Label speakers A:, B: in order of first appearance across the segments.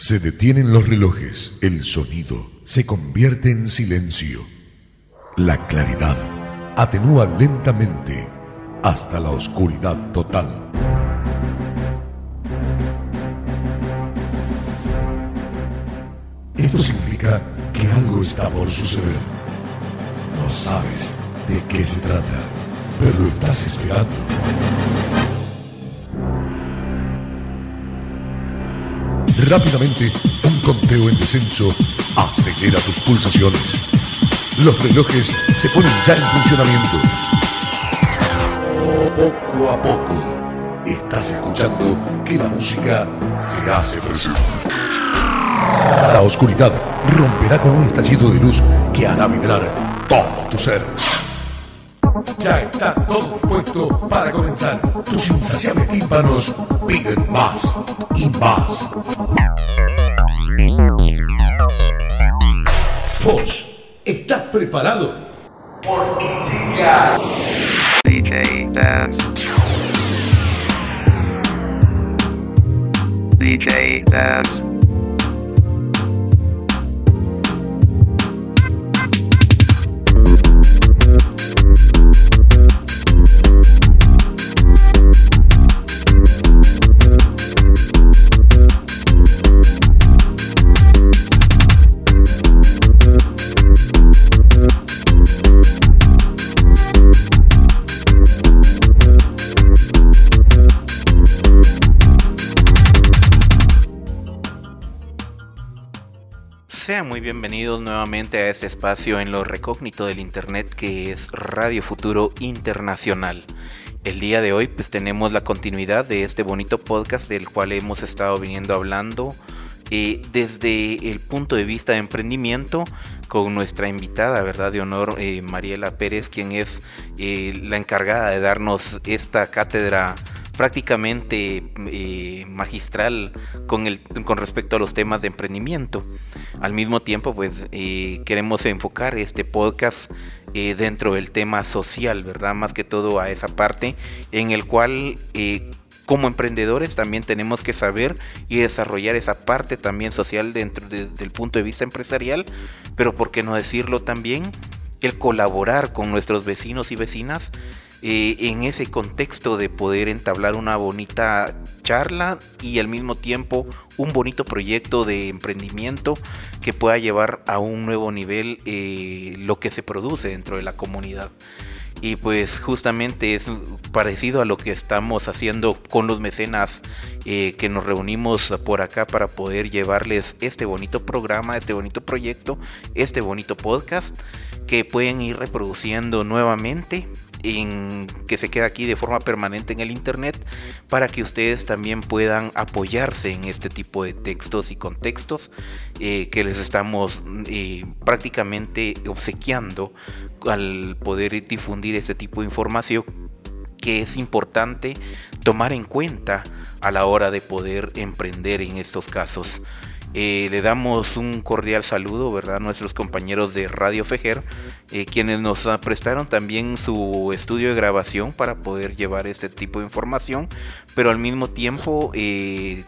A: Se detienen los relojes, el sonido se convierte en silencio. La claridad atenúa lentamente hasta la oscuridad total. Esto significa que algo está por suceder. No sabes de qué se trata, pero lo estás esperando. Rápidamente, un conteo en descenso acelera tus pulsaciones. Los relojes se ponen ya en funcionamiento. Poco a poco, estás escuchando que la música se hace presente. La oscuridad romperá con un estallido de luz que hará vibrar todo tu ser. Ya está todo dispuesto para comenzar. Tus insaciables tímpanos piden más y más. ¿Vos estás preparado? Porque llega
B: DJ Dance. DJ Dance. Sean muy bienvenidos nuevamente a este espacio en lo recógnito del Internet que es Radio Futuro Internacional. El día de hoy pues tenemos la continuidad de este bonito podcast del cual hemos estado viniendo hablando eh, desde el punto de vista de emprendimiento con nuestra invitada, ¿verdad? De honor, eh, Mariela Pérez, quien es eh, la encargada de darnos esta cátedra prácticamente eh, magistral con, el, con respecto a los temas de emprendimiento. Al mismo tiempo, pues eh, queremos enfocar este podcast eh, dentro del tema social, ¿verdad? Más que todo a esa parte en el cual como emprendedores también tenemos que saber y desarrollar esa parte también social dentro del punto de vista empresarial, pero por qué no decirlo también, el colaborar con nuestros vecinos y vecinas en ese contexto de poder entablar una bonita charla y al mismo tiempo un bonito proyecto de emprendimiento que pueda llevar a un nuevo nivel eh, lo que se produce dentro de la comunidad. Y pues justamente es parecido a lo que estamos haciendo con los mecenas eh, que nos reunimos por acá para poder llevarles este bonito programa, este bonito proyecto, este bonito podcast que pueden ir reproduciendo nuevamente en, que se queda aquí de forma permanente en el internet para que ustedes también puedan apoyarse en este tipo de textos y contextos eh, que les estamos eh, prácticamente obsequiando al poder difundir este tipo de información que es importante tomar en cuenta a la hora de poder emprender en estos casos. Eh, le damos un cordial saludo, ¿verdad? A nuestros compañeros de Radio Fejer, eh, quienes nos prestaron también su estudio de grabación para poder llevar este tipo de información, pero al mismo tiempo eh,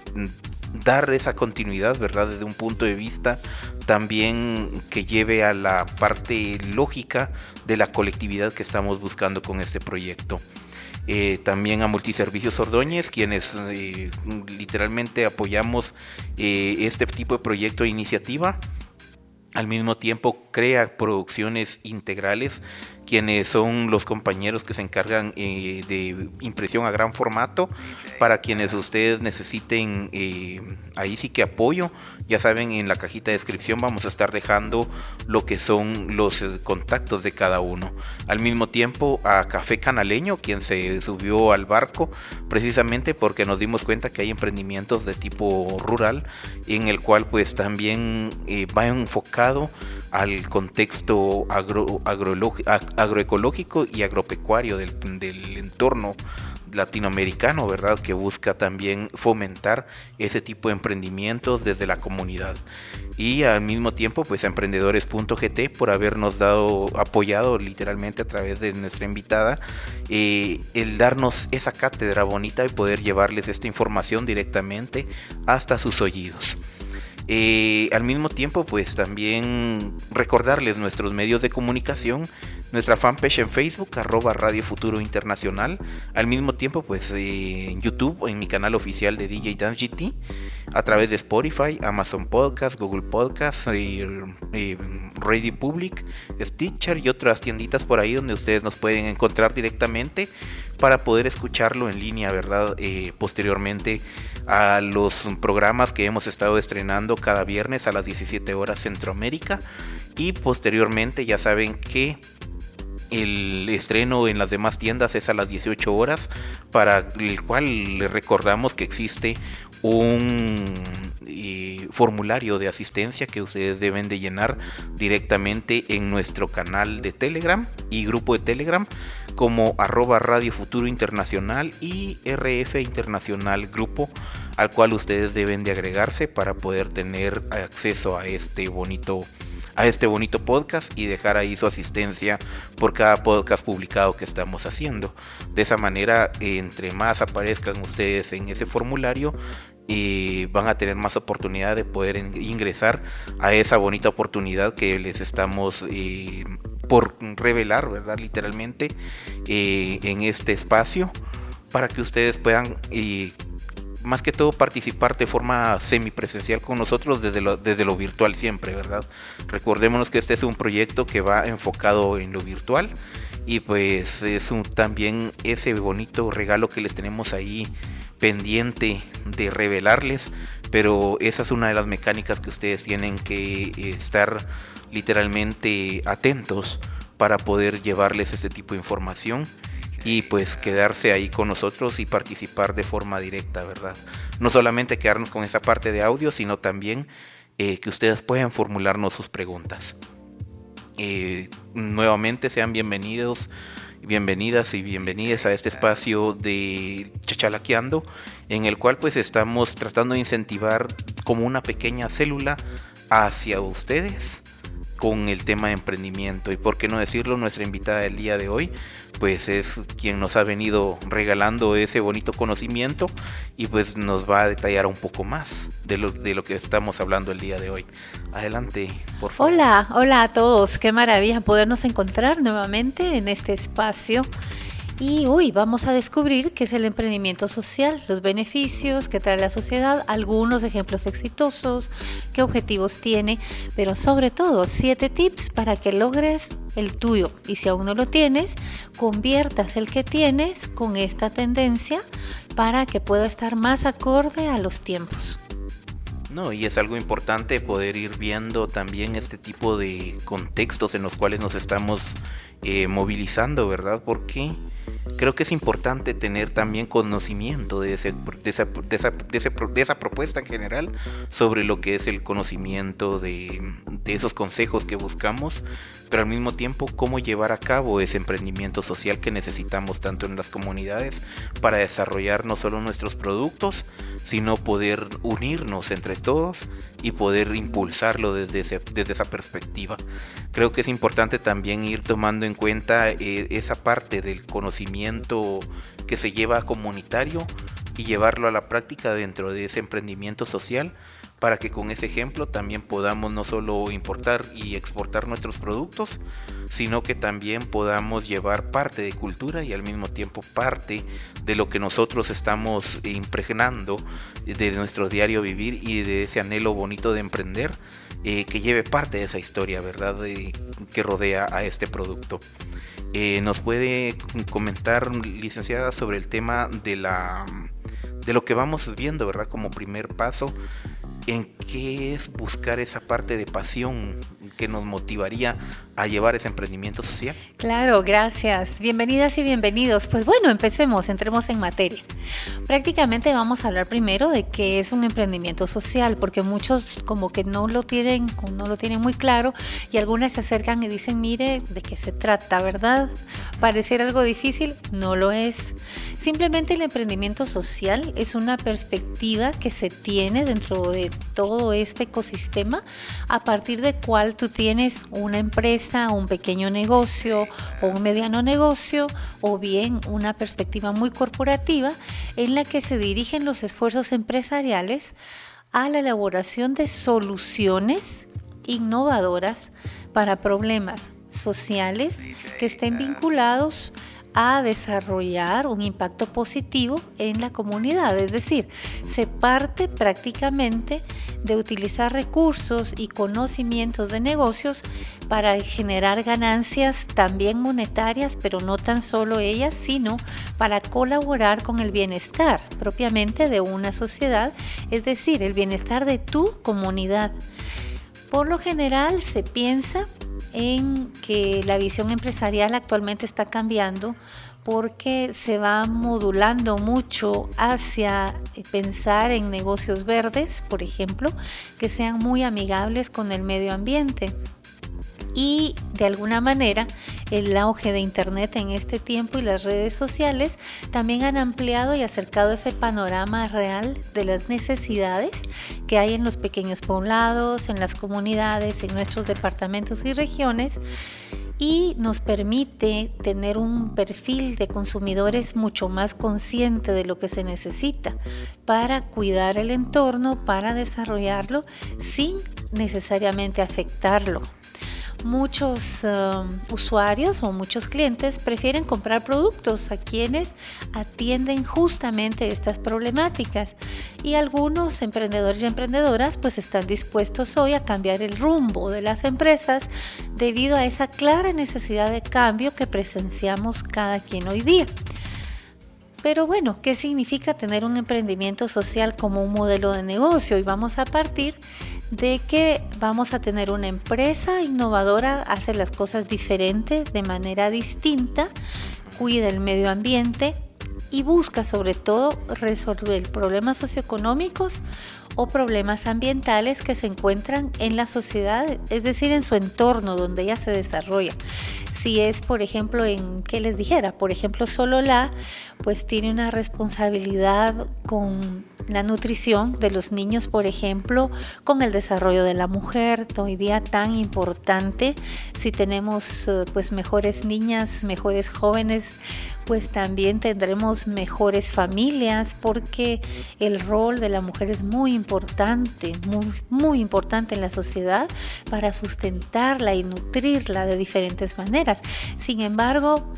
B: dar esa continuidad, ¿verdad? Desde un punto de vista también que lleve a la parte lógica de la colectividad que estamos buscando con este proyecto. Eh, también a Multiservicios Ordóñez, quienes eh, literalmente apoyamos eh, este tipo de proyecto e iniciativa. Al mismo tiempo crea producciones integrales quienes son los compañeros que se encargan eh, de impresión a gran formato. Para quienes ustedes necesiten eh, ahí sí que apoyo, ya saben, en la cajita de descripción vamos a estar dejando lo que son los eh, contactos de cada uno. Al mismo tiempo a Café Canaleño, quien se subió al barco precisamente porque nos dimos cuenta que hay emprendimientos de tipo rural en el cual pues también va enfocado al contexto agro, agroecológico y agropecuario del, entorno latinoamericano, ¿verdad? Que busca también fomentar ese tipo de emprendimientos desde la comunidad. Y al mismo tiempo, pues a emprendedores.gt por habernos dado, apoyado literalmente a través de nuestra invitada, eh, el darnos esa cátedra bonita y poder llevarles esta información directamente hasta sus oídos. Eh, al mismo tiempo, pues también recordarles nuestros medios de comunicación, nuestra fanpage en Facebook, arroba Radio Futuro Internacional. Al mismo tiempo, pues eh, en YouTube, en mi canal oficial de DJ Dance GT, a través de Spotify, Amazon Podcast, Google Podcast, y, Radio Public, Stitcher y otras tienditas por ahí donde ustedes nos pueden encontrar directamente para poder escucharlo en línea, ¿verdad? Eh, posteriormente a los programas que hemos estado estrenando cada viernes a las 17 horas Centroamérica y posteriormente ya saben que el estreno en las demás tiendas es a las 18 horas, para el cual le recordamos que existe un formulario de asistencia que ustedes deben de llenar directamente en nuestro canal de Telegram y grupo de Telegram como arroba Radio Futuro Internacional y RF Internacional Grupo al cual ustedes deben de agregarse para poder tener acceso a este bonito a este bonito podcast y dejar ahí su asistencia por cada podcast publicado que estamos haciendo. De esa manera, entre más aparezcan ustedes en ese formulario, y van a tener más oportunidad de poder ingresar a esa bonita oportunidad que les estamos eh, por revelar, ¿verdad? Literalmente eh, en este espacio para que ustedes puedan eh, más que todo participar de forma semipresencial con nosotros desde lo, desde lo virtual siempre, ¿verdad? Recordémonos que este es un proyecto que va enfocado en lo virtual y pues es también ese bonito regalo que les tenemos ahí pendiente de revelarles, pero esa es una de las mecánicas que ustedes tienen que estar literalmente atentos para poder llevarles ese tipo de información y pues quedarse ahí con nosotros y participar de forma directa, ¿verdad? No solamente quedarnos con esa parte de audio, sino también eh, que ustedes puedan formularnos sus preguntas. Eh, nuevamente sean bienvenidos bienvenidas y bienvenidas a este espacio de Chachalaqueando, en el cual pues estamos tratando de incentivar como una pequeña célula hacia ustedes con el tema de emprendimiento y por qué no decirlo, nuestra invitada del día de hoy pues es quien nos ha venido regalando ese bonito conocimiento y pues nos va a detallar un poco más de lo, de lo que estamos hablando el día de hoy. Adelante, por favor.
C: Hola, hola a todos, qué maravilla podernos encontrar nuevamente en este espacio y hoy vamos a descubrir qué es el emprendimiento social, los beneficios que trae la sociedad, algunos ejemplos exitosos, qué objetivos tiene, pero sobre todo siete tips para que logres el tuyo. Y si aún no lo tienes, conviertas el que tienes con esta tendencia para que pueda estar más acorde a los tiempos.
B: No, y es algo importante poder ir viendo también este tipo de contextos en los cuales nos estamos eh, movilizando, ¿verdad? Porque creo que es importante tener también conocimiento de, esa, propuesta en general sobre lo que es el conocimiento de, esos consejos que buscamos, pero al mismo tiempo cómo llevar a cabo ese emprendimiento social que necesitamos tanto en las comunidades para desarrollar no solo nuestros productos, sino poder unirnos entre todos y poder impulsarlo desde, desde esa perspectiva. Creo que es importante también ir tomando en cuenta eh, esa parte del conocimiento que se lleva comunitario y llevarlo a la práctica dentro de ese emprendimiento social para que con ese ejemplo también podamos no solo importar y exportar nuestros productos, sino que también podamos llevar parte de cultura y al mismo tiempo parte de lo que nosotros estamos impregnando de nuestro diario vivir y de ese anhelo bonito de emprender, eh, que lleve parte de esa historia, ¿verdad?, que rodea a este producto. Eh, ¿Nos puede comentar, licenciada, sobre el tema de la de lo que vamos viendo, ¿verdad? Como primer paso en qué es buscar esa parte de pasión que nos motivaría a llevar ese emprendimiento social.
C: Claro, gracias. Bienvenidas y bienvenidos. Pues bueno, empecemos, entremos en materia. Prácticamente vamos a hablar primero de qué es un emprendimiento social, porque muchos como que no lo tienen, no lo tienen muy claro y algunas se acercan y dicen, mire, ¿de qué se trata, verdad? Parecer algo difícil, no lo es. Simplemente el emprendimiento social es una perspectiva que se tiene dentro de todo este ecosistema a partir de cual tú tienes una empresa, un pequeño negocio o un mediano negocio o bien una perspectiva muy corporativa en la que se dirigen los esfuerzos empresariales a la elaboración de soluciones innovadoras para problemas sociales que estén vinculados desarrollar un impacto positivo en la comunidad. Es decir, se parte prácticamente de utilizar recursos y conocimientos de negocios para generar ganancias también monetarias, pero no tan solo ellas, sino para colaborar con el bienestar propiamente de una sociedad, es decir, el bienestar de tu comunidad. Por lo general se piensa en que la visión empresarial actualmente está cambiando porque se va modulando mucho hacia pensar en negocios verdes, por ejemplo, que sean muy amigables con el medio ambiente y de alguna manera el auge de Internet en este tiempo y las redes sociales también han ampliado y acercado ese panorama real de las necesidades que hay en los pequeños poblados, en las comunidades, en nuestros departamentos y regiones y nos permite tener un perfil de consumidores mucho más consciente de lo que se necesita para cuidar el entorno, para desarrollarlo sin necesariamente afectarlo muchos um, usuarios o muchos clientes prefieren comprar productos a quienes atienden justamente estas problemáticas y algunos emprendedores y emprendedoras pues están dispuestos hoy a cambiar el rumbo de las empresas debido a esa clara necesidad de cambio que presenciamos cada quien hoy día. Pero bueno, ¿qué significa tener un emprendimiento social como un modelo de negocio? Y vamos a partir de que vamos a tener una empresa innovadora, hace las cosas diferentes, de manera distinta, cuida el medio ambiente y busca sobre todo resolver problemas socioeconómicos o problemas ambientales que se encuentran en la sociedad, es decir, en su entorno donde ella se desarrolla si es, por ejemplo, en qué les dijera, por ejemplo, solo la, pues tiene una responsabilidad con la nutrición de los niños, por ejemplo, con el desarrollo de la mujer, hoy día tan importante, si tenemos eh, pues mejores niñas, mejores jóvenes, pues también tendremos mejores familias porque el rol de la mujer es muy importante, muy, muy importante en la sociedad para sustentarla y nutrirla de diferentes maneras. Sin embargo,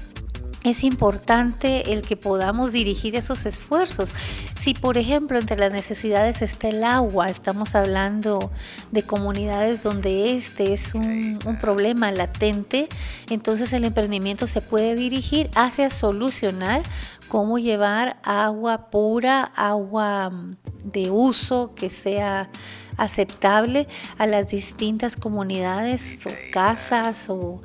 C: es importante el que podamos dirigir esos esfuerzos. Si, por ejemplo, entre las necesidades está el agua, estamos hablando de comunidades donde este es un, problema latente, entonces el emprendimiento se puede dirigir hacia solucionar cómo llevar agua pura, agua mm, de uso que sea aceptable a las distintas comunidades o casas o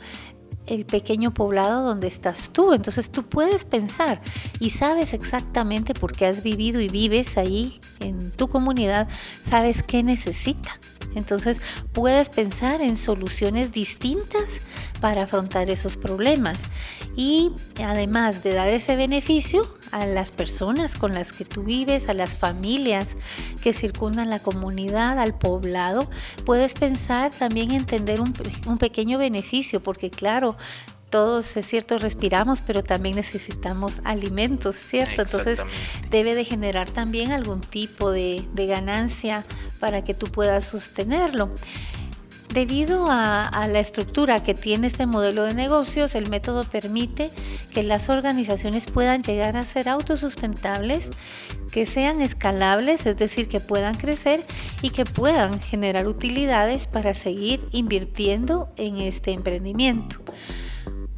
C: el pequeño poblado donde estás tú. Entonces tú puedes pensar y sabes exactamente por qué has vivido y vives ahí en tu comunidad, sabes qué necesita. Entonces puedes pensar en soluciones distintas para afrontar esos problemas. Y además de dar ese beneficio a las personas con las que tú vives, a las familias que circundan la comunidad, al poblado, puedes pensar también en tener un, un pequeño beneficio porque claro, todos, es cierto, respiramos, pero también necesitamos alimentos, ¿cierto? Entonces debe de generar también algún tipo de, ganancia para que tú puedas sostenerlo. Debido a, la estructura que tiene este modelo de negocios, el método permite que las organizaciones puedan llegar a ser autosustentables, que sean escalables, es decir, que puedan crecer y que puedan generar utilidades para seguir invirtiendo en este emprendimiento.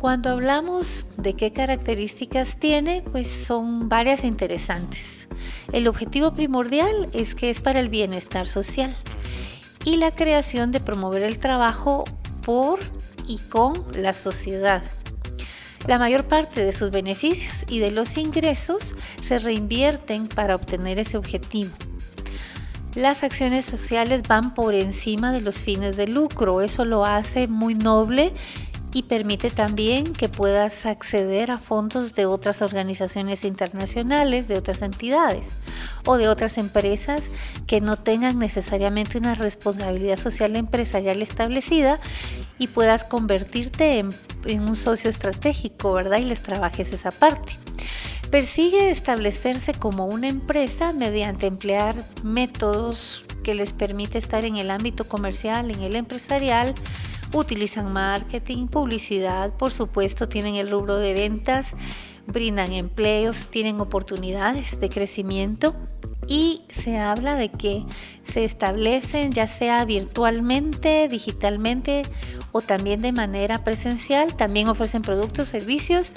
C: Cuando hablamos de qué características tiene, pues son varias interesantes. El objetivo primordial es que es para el bienestar social y la creación de promover el trabajo por y con la sociedad. La mayor parte de sus beneficios y de los ingresos se reinvierten para obtener ese objetivo. Las acciones sociales van por encima de los fines de lucro, eso lo hace muy noble y permite también que puedas acceder a fondos de otras organizaciones internacionales, de otras entidades o de otras empresas que no tengan necesariamente una responsabilidad social empresarial establecida y puedas convertirte en, un socio estratégico, ¿verdad? Y les trabajes esa parte. Persigue establecerse como una empresa mediante emplear métodos que les permite estar en el ámbito comercial, en el empresarial, utilizan marketing, publicidad, por supuesto tienen el rubro de ventas, brindan empleos, tienen oportunidades de crecimiento y se habla de que se establecen ya sea virtualmente, digitalmente o también de manera presencial. También ofrecen productos, servicios,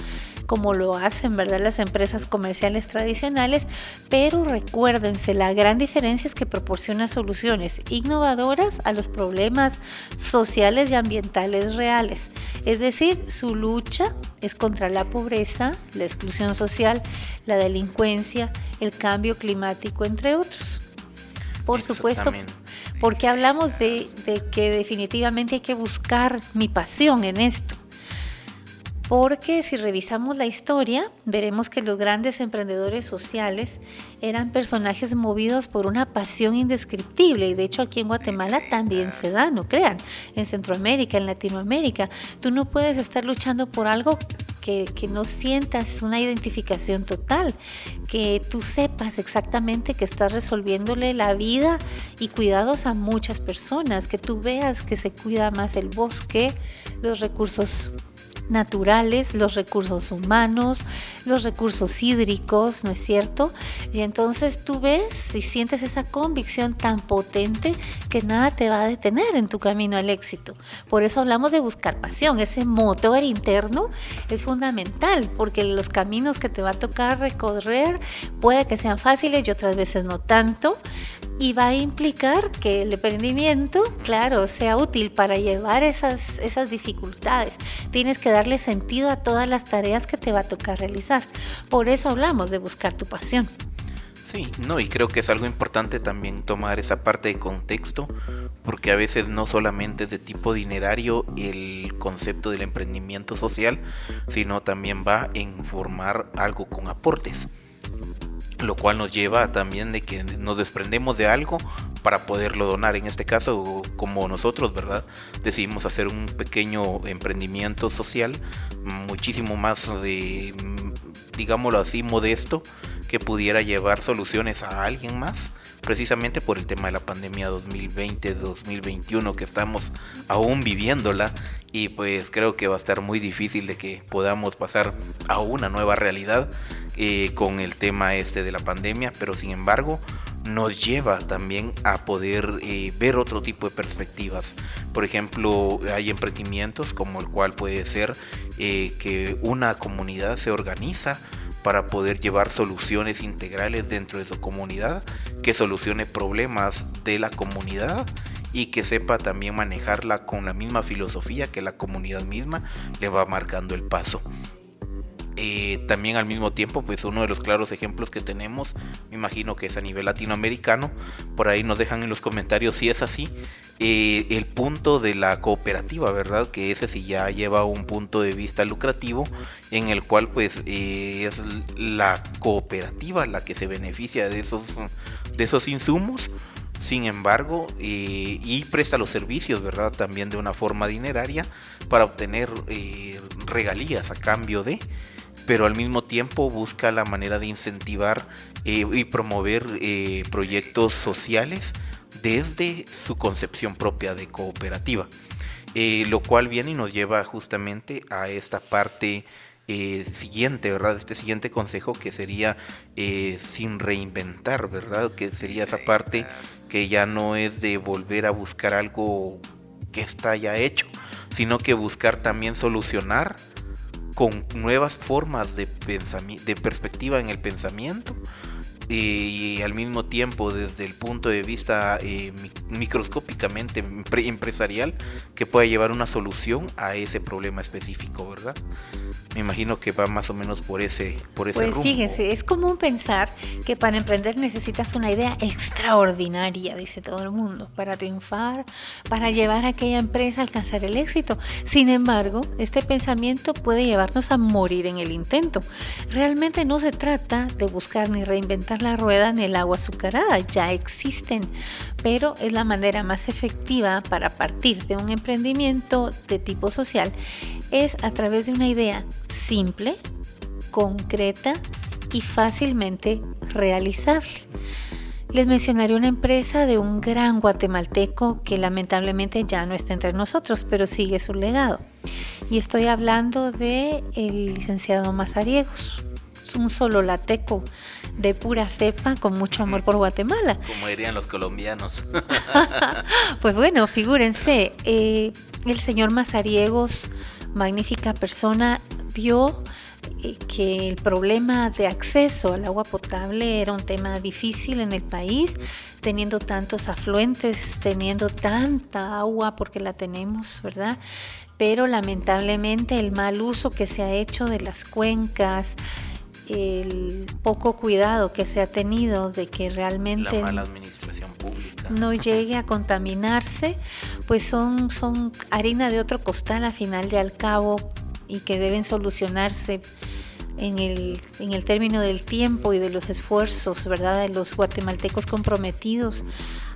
C: como lo hacen ¿verdad? las empresas comerciales tradicionales, pero recuérdense, la gran diferencia es que proporciona soluciones innovadoras a los problemas sociales y ambientales reales. Es decir, su lucha es contra la pobreza, la exclusión social, la delincuencia, el cambio climático, entre otros. Por supuesto, porque hablamos de, de que definitivamente hay que buscar mi pasión en esto porque si revisamos la historia, veremos que los grandes emprendedores sociales eran personajes movidos por una pasión indescriptible. Y de hecho aquí en Guatemala también se da, no crean, en Centroamérica, en Latinoamérica, tú no puedes estar luchando por algo que, que no sientas una identificación total, que tú sepas exactamente que estás resolviéndole la vida y cuidados a muchas personas, que tú veas que se cuida más el bosque, los recursos naturales, los recursos humanos, los recursos hídricos, ¿no es cierto? Y entonces tú ves y sientes esa convicción tan potente que nada te va a detener en tu camino al éxito. Por eso hablamos de buscar pasión, ese motor interno es fundamental porque los caminos que te va a tocar recorrer puede que sean fáciles y otras veces no tanto y va a implicar que el emprendimiento, claro, sea útil para llevar esas, esas dificultades. Tienes que darle sentido a todas las tareas que te va a tocar realizar. Por eso hablamos de buscar tu pasión.
B: Sí, no, y creo que es algo importante también tomar esa parte de contexto, porque a veces no solamente es de tipo dinerario el concepto del emprendimiento social, sino también va en formar algo con aportes lo cual nos lleva también de que nos desprendemos de algo para poderlo donar. En este caso, como nosotros, ¿verdad? Decidimos hacer un pequeño emprendimiento social, muchísimo más de, digámoslo así, modesto, que pudiera llevar soluciones a alguien más precisamente por el tema de la pandemia 2020-2021 que estamos aún viviéndola y pues creo que va a estar muy difícil de que podamos pasar a una nueva realidad eh, con el tema este de la pandemia, pero sin embargo nos lleva también a poder eh, ver otro tipo de perspectivas. Por ejemplo, hay emprendimientos como el cual puede ser eh, que una comunidad se organiza para poder llevar soluciones integrales dentro de su comunidad, que solucione problemas de la comunidad y que sepa también manejarla con la misma filosofía que la comunidad misma le va marcando el paso. Eh, también al mismo tiempo, pues uno de los claros ejemplos que tenemos, me imagino que es a nivel latinoamericano, por ahí nos dejan en los comentarios si es así, eh, el punto de la cooperativa, ¿verdad? Que ese sí ya lleva un punto de vista lucrativo, en el cual pues eh, es la cooperativa la que se beneficia de esos, de esos insumos. Sin embargo, y presta los servicios, ¿verdad? También de una forma dineraria para obtener regalías a cambio de pero al mismo tiempo busca la manera de incentivar eh, y promover eh, proyectos sociales desde su concepción propia de cooperativa. Eh, lo cual viene y nos lleva justamente a esta parte siguiente, ¿verdad? Este siguiente consejo que sería sin reinventar, ¿verdad? Que sería esa parte que ya no es de volver a buscar algo que está ya hecho, sino que buscar también solucionar con nuevas formas de, de perspectiva en el pensamiento y al mismo tiempo desde el punto de vista eh, microscópicamente empresarial que pueda llevar una solución a ese problema específico, ¿verdad? Me imagino que va más o menos por ese por ese
C: Pues fíjense, es común pensar que para emprender necesitas una idea extraordinaria, dice todo el mundo, para triunfar, para llevar a aquella empresa a alcanzar el éxito. Sin embargo, este pensamiento puede llevarnos a morir en el intento. Realmente no se trata de buscar ni reinventar la rueda en el agua azucarada, ya existen, pero es la manera más efectiva para partir de un emprendimiento de tipo social, es a través de una idea simple, concreta y fácilmente realizable. Les mencionaré una empresa de un gran guatemalteco que lamentablemente ya no está entre nosotros, pero sigue su legado. Y estoy hablando de licenciado Mazariegos, un solo lateco de pura cepa con mucho amor por Guatemala.
B: Como dirían los colombianos.
C: pues bueno, figúrense, eh, el señor Mazariegos, magnífica persona, vio que el problema de acceso al agua potable era un tema difícil en el país, teniendo tantos afluentes, teniendo tanta agua porque la tenemos, ¿verdad? Pero lamentablemente el mal uso que se ha hecho de las cuencas, el poco cuidado que se ha tenido de que realmente
B: la mala administración pública
C: no llegue a contaminarse, pues son, son harina de otro costal a final y al cabo y que deben solucionarse en el, en el término del tiempo y de los esfuerzos, ¿verdad? De los guatemaltecos comprometidos.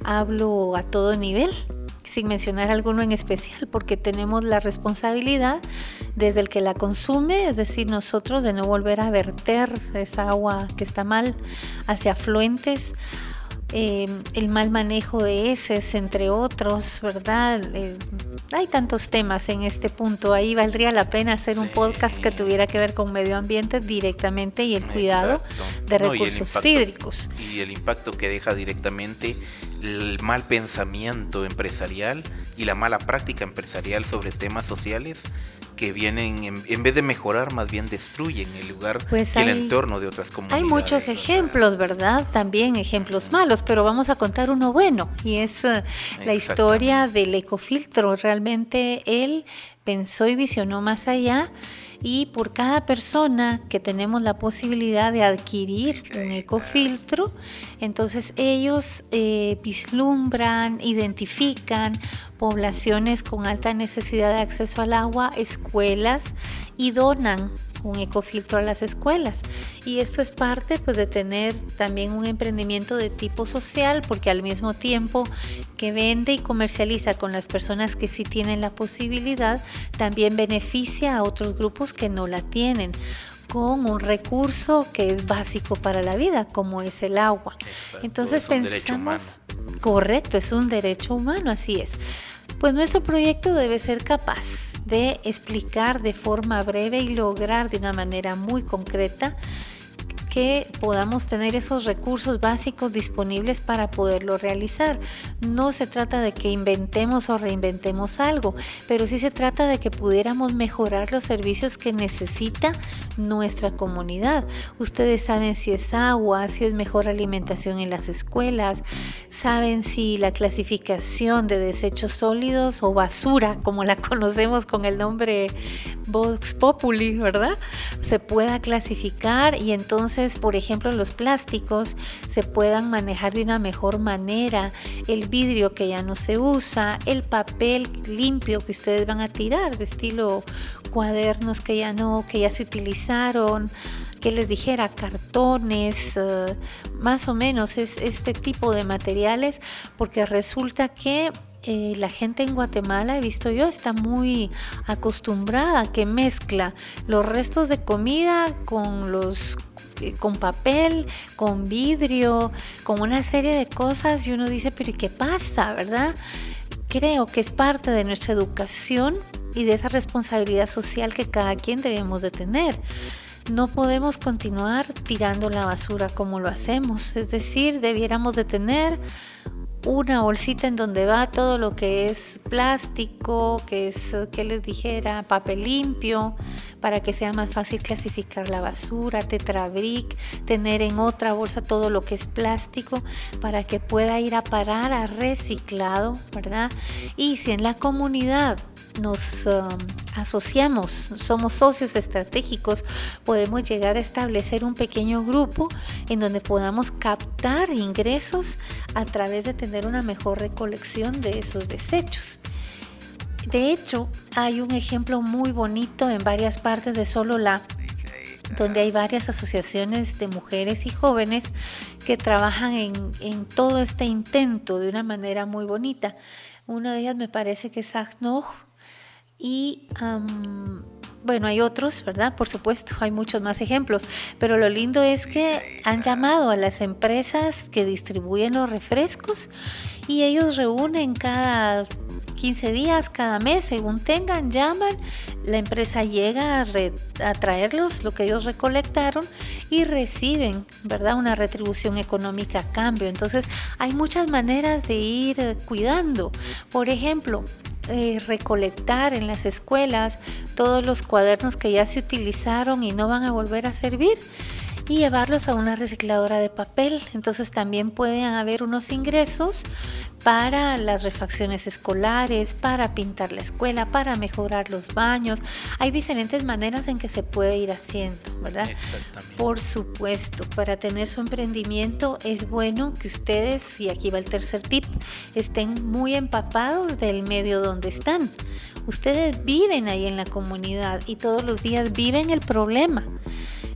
C: Hablo a todo nivel, sin mencionar alguno en especial, porque tenemos la responsabilidad desde el que la consume, es decir, nosotros de no volver a verter esa agua que está mal hacia afluentes Em, el mal manejo de heces, entre otros, ¿verdad? Eh, hay tantos temas en este punto. Ahí valdría la pena hacer un podcast que tuviera que ver con medio ambiente directamente y el cuidado de recursos hídricos.
B: Y el impacto que deja directamente el mal pensamiento empresarial y la mala práctica empresarial sobre temas sociales que vienen, en, vez de mejorar, más bien destruyen el lugar
C: pues
B: y el entorno de otras comunidades.
C: Hay muchos ejemplos, ¿verdad? También ejemplos malos, pero vamos a contar uno bueno, y es eh, la historia del ecofiltro. Realmente él pensó y visionó más allá y por cada persona que tenemos la posibilidad de adquirir un ecofiltro, entonces ellos eh, vislumbran, identifican poblaciones con alta necesidad de acceso al agua, escuelas y donan un ecofiltro a las escuelas. Y esto es parte pues, de tener también un emprendimiento de tipo social, porque al mismo tiempo que vende y comercializa con las personas que sí tienen la posibilidad, también beneficia a otros grupos que no la tienen con un recurso que es básico para la vida, como es el agua. Entonces pensamos, correcto, es un derecho humano, así es. Pues nuestro proyecto debe ser capaz de explicar de forma breve y lograr de una manera muy concreta que podamos tener esos recursos básicos disponibles para poderlo realizar. No se trata de que inventemos o reinventemos algo, pero sí se trata de que pudiéramos mejorar los servicios que necesita nuestra comunidad. Ustedes saben si es agua, si es mejor alimentación en las escuelas, saben si la clasificación de desechos sólidos o basura, como la conocemos con el nombre Vox Populi, ¿verdad? Se pueda clasificar y entonces por ejemplo, los plásticos se puedan manejar de una mejor manera, el vidrio que ya no se usa, el papel limpio que ustedes van a tirar, de estilo cuadernos que ya no, que ya se utilizaron, que les dijera cartones, eh, más o menos es este tipo de materiales, porque resulta que eh, la gente en Guatemala, he visto yo, está muy acostumbrada a que mezcla los restos de comida con los eh, con papel, con vidrio, con una serie de cosas y uno dice, pero ¿y qué pasa, verdad? Creo que es parte de nuestra educación y de esa responsabilidad social que cada quien debemos de tener. No podemos continuar tirando la basura como lo hacemos, es decir, debiéramos de tener una bolsita en donde va todo lo que es plástico, que es, que les dijera, papel limpio, para que sea más fácil clasificar la basura, tetrabric, tener en otra bolsa todo lo que es plástico, para que pueda ir a parar a reciclado, ¿verdad? Y si en la comunidad nos um, asociamos, somos socios estratégicos, podemos llegar a establecer un pequeño grupo en donde podamos captar ingresos a través de tener una mejor recolección de esos desechos. De hecho, hay un ejemplo muy bonito en varias partes de Solola, donde hay varias asociaciones de mujeres y jóvenes que trabajan en, todo este intento de una manera muy bonita. Una de ellas me parece que es Agnoj, y bueno, hay otros, ¿verdad? Por supuesto, hay muchos más ejemplos, pero lo lindo es que han llamado a las empresas que distribuyen los refrescos y ellos reúnen cada 15 días, cada mes, según tengan, llaman, la empresa llega a, traerlos, lo que ellos recolectaron, y reciben, ¿verdad?, una retribución económica a cambio. Entonces, hay muchas maneras de ir cuidando. Por ejemplo, eh, recolectar en las escuelas todos los cuadernos que ya se utilizaron y no van a volver a servir y llevarlos a una recicladora de papel. Entonces también pueden haber unos ingresos para las refacciones escolares, para pintar la escuela, para mejorar los baños. Hay diferentes maneras en que se puede ir haciendo, ¿verdad? Exactamente. Por supuesto, para tener su emprendimiento es bueno que ustedes, y aquí va el tercer tip, estén muy empapados del medio donde están. Ustedes viven ahí en la comunidad y todos los días viven el problema.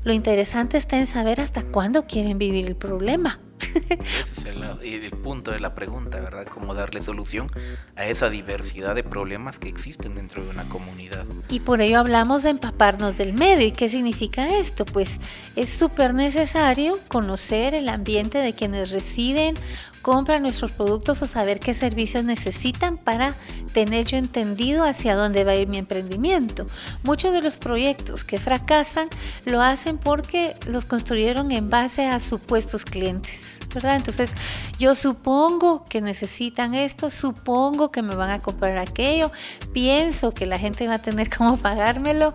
C: Lo interesante está en saber hasta cuándo quieren vivir el problema.
B: Ese es el, punto de la pregunta, ¿verdad? Cómo darle solución a esa diversidad de problemas que existen dentro de una comunidad.
C: Y por ello hablamos de empaparnos del medio. ¿Y qué significa esto? Pues es súper necesario conocer el ambiente de quienes reciben compran nuestros productos o saber qué servicios necesitan para tener yo entendido hacia dónde va a ir mi emprendimiento. Muchos de los proyectos que fracasan lo hacen porque los construyeron en base a supuestos clientes. ¿verdad? Entonces, yo supongo que necesitan esto, supongo que me van a comprar aquello, pienso que la gente va a tener cómo pagármelo,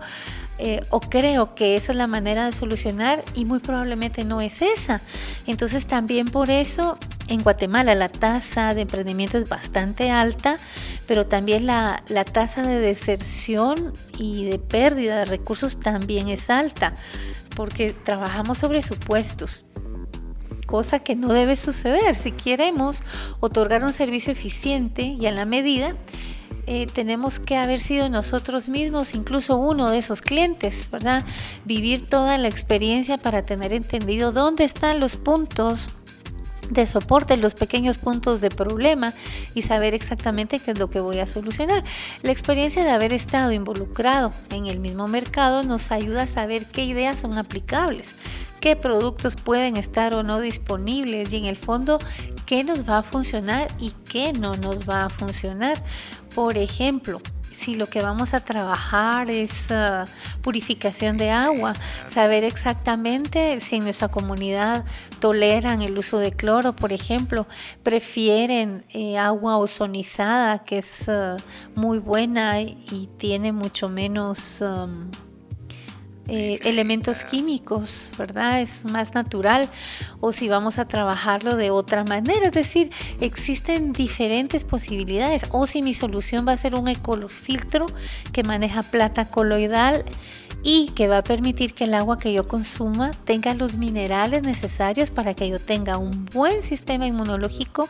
C: eh, o creo que esa es la manera de solucionar y muy probablemente no es esa. Entonces también por eso en Guatemala la tasa de emprendimiento es bastante alta, pero también la, la tasa de deserción y de pérdida de recursos también es alta, porque trabajamos sobre supuestos cosa que no debe suceder. Si queremos otorgar un servicio eficiente y a la medida, eh, tenemos que haber sido nosotros mismos, incluso uno de esos clientes, ¿verdad? Vivir toda la experiencia para tener entendido dónde están los puntos de soporte, los pequeños puntos de problema y saber exactamente qué es lo que voy a solucionar. La experiencia de haber estado involucrado en el mismo mercado nos ayuda a saber qué ideas son aplicables, qué productos pueden estar o no disponibles y en el fondo qué nos va a funcionar y qué no nos va a funcionar. Por ejemplo, si lo que vamos a trabajar es uh, purificación de agua, saber exactamente si en nuestra comunidad toleran el uso de cloro, por ejemplo, prefieren eh, agua ozonizada, que es uh, muy buena y tiene mucho menos... Um, eh, elementos químicos, ¿verdad? Es más natural. O si vamos a trabajarlo de otra manera, es decir, existen diferentes posibilidades. O si mi solución va a ser un ecolofiltro que maneja plata coloidal y que va a permitir que el agua que yo consuma tenga los minerales necesarios para que yo tenga un buen sistema inmunológico,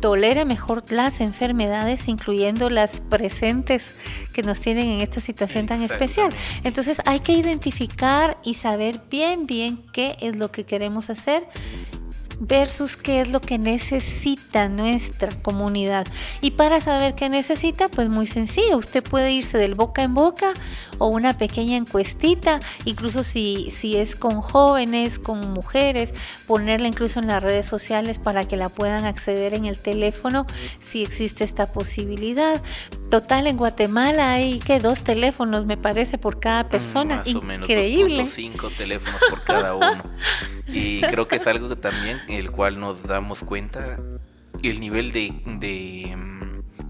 C: tolere mejor las enfermedades, incluyendo las presentes que nos tienen en esta situación tan especial. Entonces hay que identificar y saber bien, bien qué es lo que queremos hacer versus qué es lo que necesita nuestra comunidad. Y para saber qué necesita, pues muy sencillo, usted puede irse del boca en boca o una pequeña encuestita, incluso si, si es con jóvenes, con mujeres, ponerla incluso en las redes sociales para que la puedan acceder en el teléfono si existe esta posibilidad. Total, en Guatemala hay que dos teléfonos, me parece, por cada mm, persona.
B: Más Increíble. O menos, cinco teléfonos por cada uno. y creo que es algo que también el cual nos damos cuenta el nivel de, de,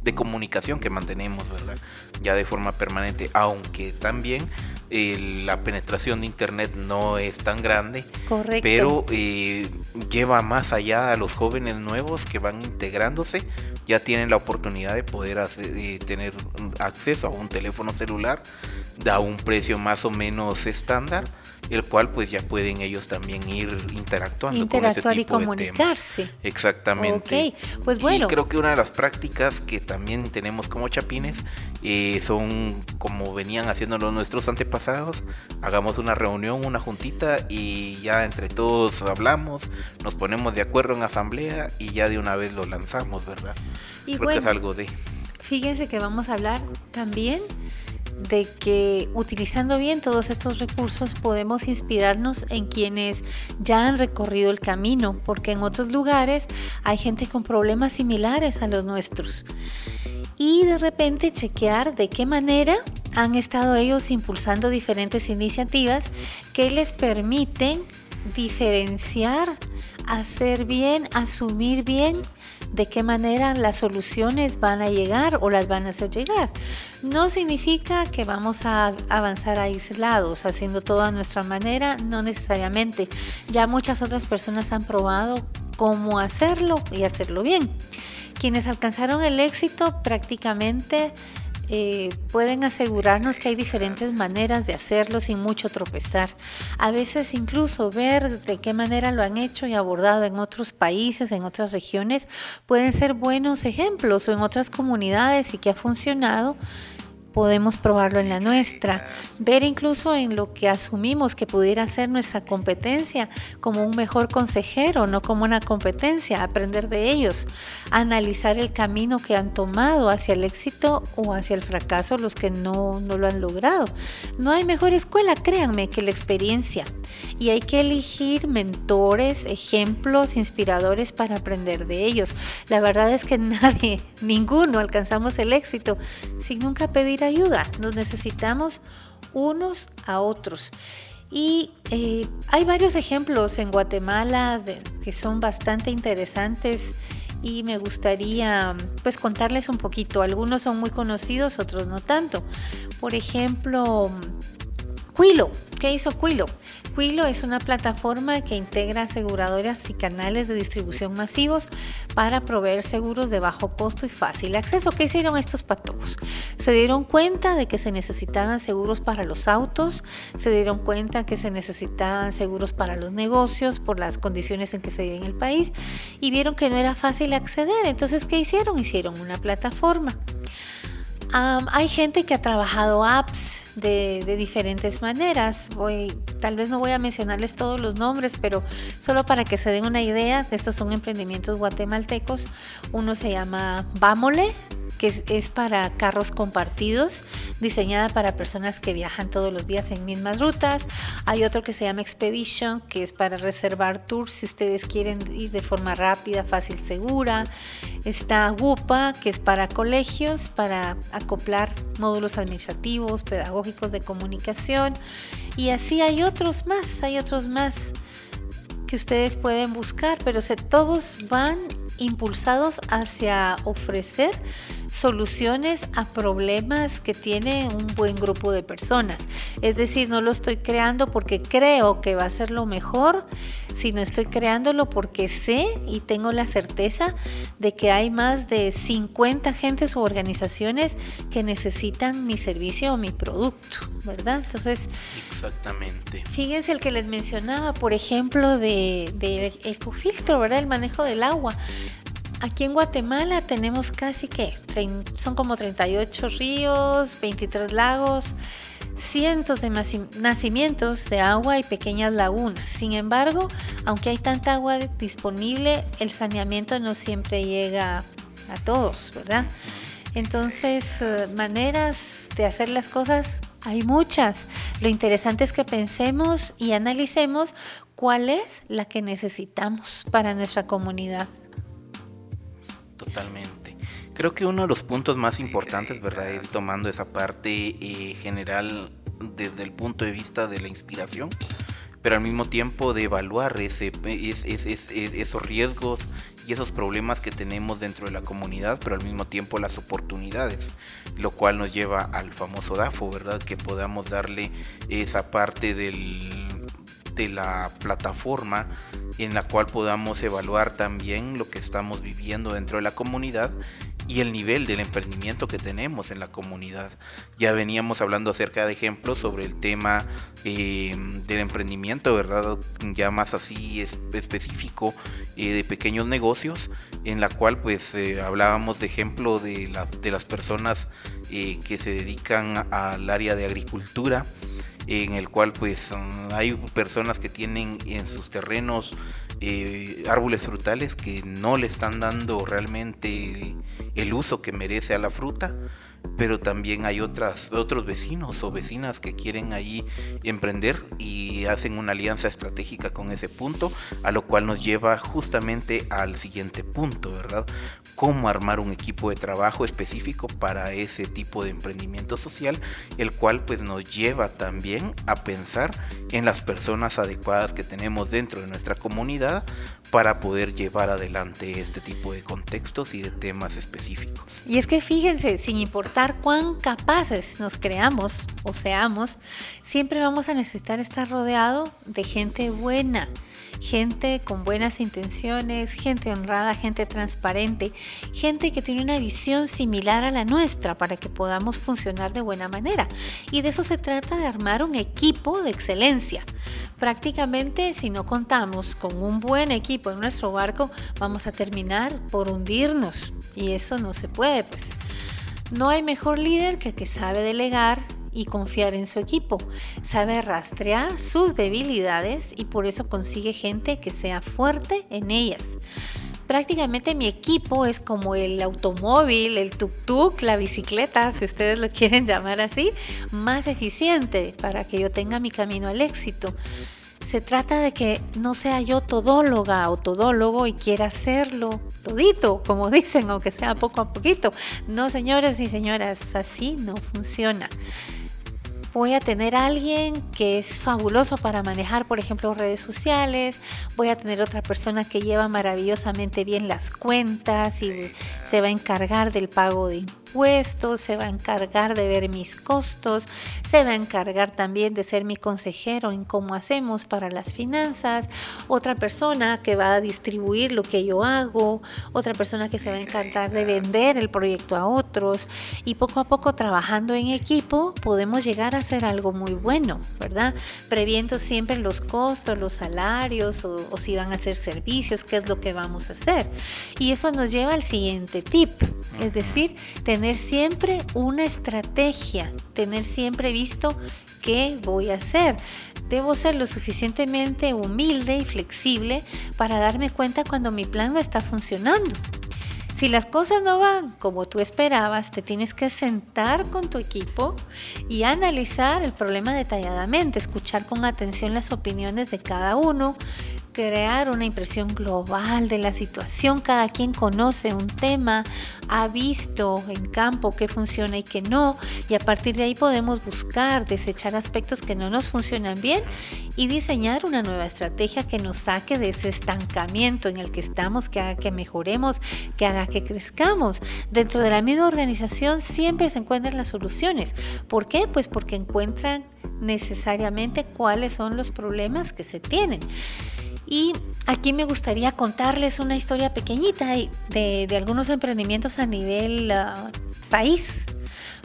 B: de, comunicación que mantenemos, ¿verdad? Ya de forma permanente, aunque también la penetración de Internet no es tan grande,
C: Correcto.
B: pero eh, lleva más allá a los jóvenes nuevos que van integrándose, ya tienen la oportunidad de poder eh, tener acceso a un teléfono celular a un precio más o menos estándar el cual pues ya pueden ellos también ir interactuando
C: interactuar con ese tipo y comunicarse.
B: Exactamente.
C: Pues bueno.
B: y creo que una de las prácticas que también tenemos como chapines eh, son como venían haciéndolo nuestros antepasados hagamos una reunión una juntita y ya entre todos hablamos nos ponemos de acuerdo en asamblea y ya de una vez lo lanzamos verdad
C: y creo que es algo de fíjense que vamos a hablar también de que utilizando bien todos estos recursos podemos inspirarnos en quienes ya han recorrido el camino, porque en otros lugares hay gente con problemas similares a los nuestros. Y de repente chequear de qué manera han estado ellos impulsando diferentes iniciativas que les permiten diferenciar, hacer bien, asumir bien de qué manera las soluciones van a llegar o las van a hacer llegar. No significa que vamos a avanzar aislados, haciendo todo a nuestra manera, no necesariamente. Ya muchas otras personas han probado cómo hacerlo y hacerlo bien. Quienes alcanzaron el éxito prácticamente eh, pueden asegurarnos que hay diferentes maneras de hacerlo sin mucho tropezar. A veces incluso ver de qué manera lo han hecho y abordado en otros países, en otras regiones, pueden ser buenos ejemplos o en otras comunidades y que ha funcionado podemos probarlo en la nuestra, ver incluso en lo que asumimos que pudiera ser nuestra competencia como un mejor consejero, no como una competencia, aprender de ellos, analizar el camino que han tomado hacia el éxito o hacia el fracaso los que no, no lo han logrado. No hay mejor escuela, créanme, que la experiencia y hay que elegir mentores, ejemplos, inspiradores para aprender de ellos. La verdad es que nadie, ninguno alcanzamos el éxito sin nunca pedir ayuda, nos necesitamos unos a otros. Y eh, hay varios ejemplos en Guatemala que son bastante interesantes y me gustaría pues contarles un poquito. Algunos son muy conocidos, otros no tanto. Por ejemplo, Quilo. ¿Qué hizo Quilo? Quilo es una plataforma que integra aseguradoras y canales de distribución masivos para proveer seguros de bajo costo y fácil acceso. ¿Qué hicieron estos patojos? Se dieron cuenta de que se necesitaban seguros para los autos, se dieron cuenta que se necesitaban seguros para los negocios por las condiciones en que se vive en el país y vieron que no era fácil acceder. Entonces, ¿qué hicieron? Hicieron una plataforma. hay gente que ha trabajado apps de, diferentes maneras. Voy, tal vez no voy a mencionarles todos los nombres, pero solo para que se den una idea, estos son emprendimientos guatemaltecos. Uno se llama Vámole, que es, para carros compartidos, diseñada para personas que viajan todos los días en mismas rutas. Hay otro que se llama Expedition, que es para reservar tours si ustedes quieren ir de forma rápida, fácil, segura. Está WUPA, que es para colegios, para acoplar módulos administrativos, pedagógicos de comunicación. Y así hay otros más, hay otros más que ustedes pueden buscar, pero se, todos van impulsados hacia ofrecer soluciones a problemas que tiene un buen grupo de personas. Es decir, no lo estoy creando porque creo que va a ser lo mejor, sino estoy creándolo porque sé y tengo la certeza de que hay más de 50 agentes u organizaciones que necesitan mi servicio o mi producto, ¿verdad? Entonces,
B: exactamente.
C: Fíjense el que les mencionaba, por ejemplo, de, de ecofiltro, ¿verdad? El manejo del agua. Aquí en Guatemala tenemos casi que son como 38 ríos, 23 lagos, cientos de nacimientos de agua y pequeñas lagunas. Sin embargo, aunque hay tanta agua disponible, el saneamiento no siempre llega a todos, ¿verdad? Entonces, eh, maneras de hacer las cosas hay muchas. Lo interesante es que pensemos y analicemos cuál es la que necesitamos para nuestra comunidad.
B: Totalmente. Creo que uno de los puntos más importantes, ¿verdad? Ir tomando esa parte eh, general desde el punto de vista de la inspiración, pero al mismo tiempo de evaluar ese, esos riesgos y esos problemas que tenemos dentro de la comunidad, pero al mismo tiempo las oportunidades, lo cual nos lleva al famoso DAFO, ¿verdad? Que podamos darle esa parte del de la plataforma en la cual podamos evaluar también lo que estamos viviendo dentro de la comunidad y el nivel del emprendimiento que tenemos en la comunidad. Ya veníamos hablando acerca de ejemplos sobre el tema eh, del emprendimiento, ¿verdad? Ya más así específico eh, de pequeños negocios, en la cual pues eh, hablábamos de ejemplo de, de las personas que se dedican al área de agricultura en el cual pues hay personas que tienen en sus terrenos eh, árboles frutales que no le están dando realmente el uso que merece a la fruta pero también hay otras, otros vecinos o vecinas que quieren allí emprender y hacen una alianza estratégica con ese punto, a lo cual nos lleva justamente al siguiente punto, ¿verdad? Cómo armar un equipo de trabajo específico para ese tipo de emprendimiento social, el cual pues nos lleva también a pensar en las personas adecuadas que tenemos dentro de nuestra comunidad para poder llevar adelante este tipo de contextos y de temas específicos.
C: Y es que fíjense, sin importar cuán capaces nos creamos o seamos, siempre vamos a necesitar estar rodeado de gente buena gente con buenas intenciones, gente honrada, gente transparente, gente que tiene una visión similar a la nuestra para que podamos funcionar de buena manera. Y de eso se trata de armar un equipo de excelencia. Prácticamente si no contamos con un buen equipo en nuestro barco, vamos a terminar por hundirnos. Y eso no se puede, pues. No hay mejor líder que el que sabe delegar y confiar en su equipo. Sabe rastrear sus debilidades y por eso consigue gente que sea fuerte en ellas. Prácticamente mi equipo es como el automóvil, el tuk-tuk, la bicicleta, si ustedes lo quieren llamar así, más eficiente para que yo tenga mi camino al éxito. Se trata de que no sea yo todóloga o todólogo y quiera hacerlo todito, como dicen, aunque sea poco a poquito. No, señores y señoras, así no funciona voy a tener alguien que es fabuloso para manejar, por ejemplo, redes sociales, voy a tener otra persona que lleva maravillosamente bien las cuentas y se va a encargar del pago de se va a encargar de ver mis costos, se va a encargar también de ser mi consejero en cómo hacemos para las finanzas, otra persona que va a distribuir lo que yo hago, otra persona que se va a encargar de vender el proyecto a otros y poco a poco trabajando en equipo podemos llegar a hacer algo muy bueno, ¿verdad? Previendo siempre los costos, los salarios o, o si van a hacer servicios, qué es lo que vamos a hacer. Y eso nos lleva al siguiente tip, es decir, tener tener siempre una estrategia, tener siempre visto qué voy a hacer. Debo ser lo suficientemente humilde y flexible para darme cuenta cuando mi plan no está funcionando. Si las cosas no van como tú esperabas, te tienes que sentar con tu equipo y analizar el problema detalladamente, escuchar con atención las opiniones de cada uno, crear una impresión global de la situación. Cada quien conoce un tema, ha visto en campo qué funciona y qué no, y a partir de ahí podemos buscar, desechar aspectos que no nos funcionan bien y diseñar una nueva estrategia que nos saque de ese estancamiento en el que estamos, que haga que mejoremos, que haga que crezcamos. Dentro de la misma organización siempre se encuentran las soluciones. ¿Por qué? Pues porque encuentran necesariamente cuáles son los problemas que se tienen. Y aquí me gustaría contarles una historia pequeñita de, algunos emprendimientos a nivel ah, país.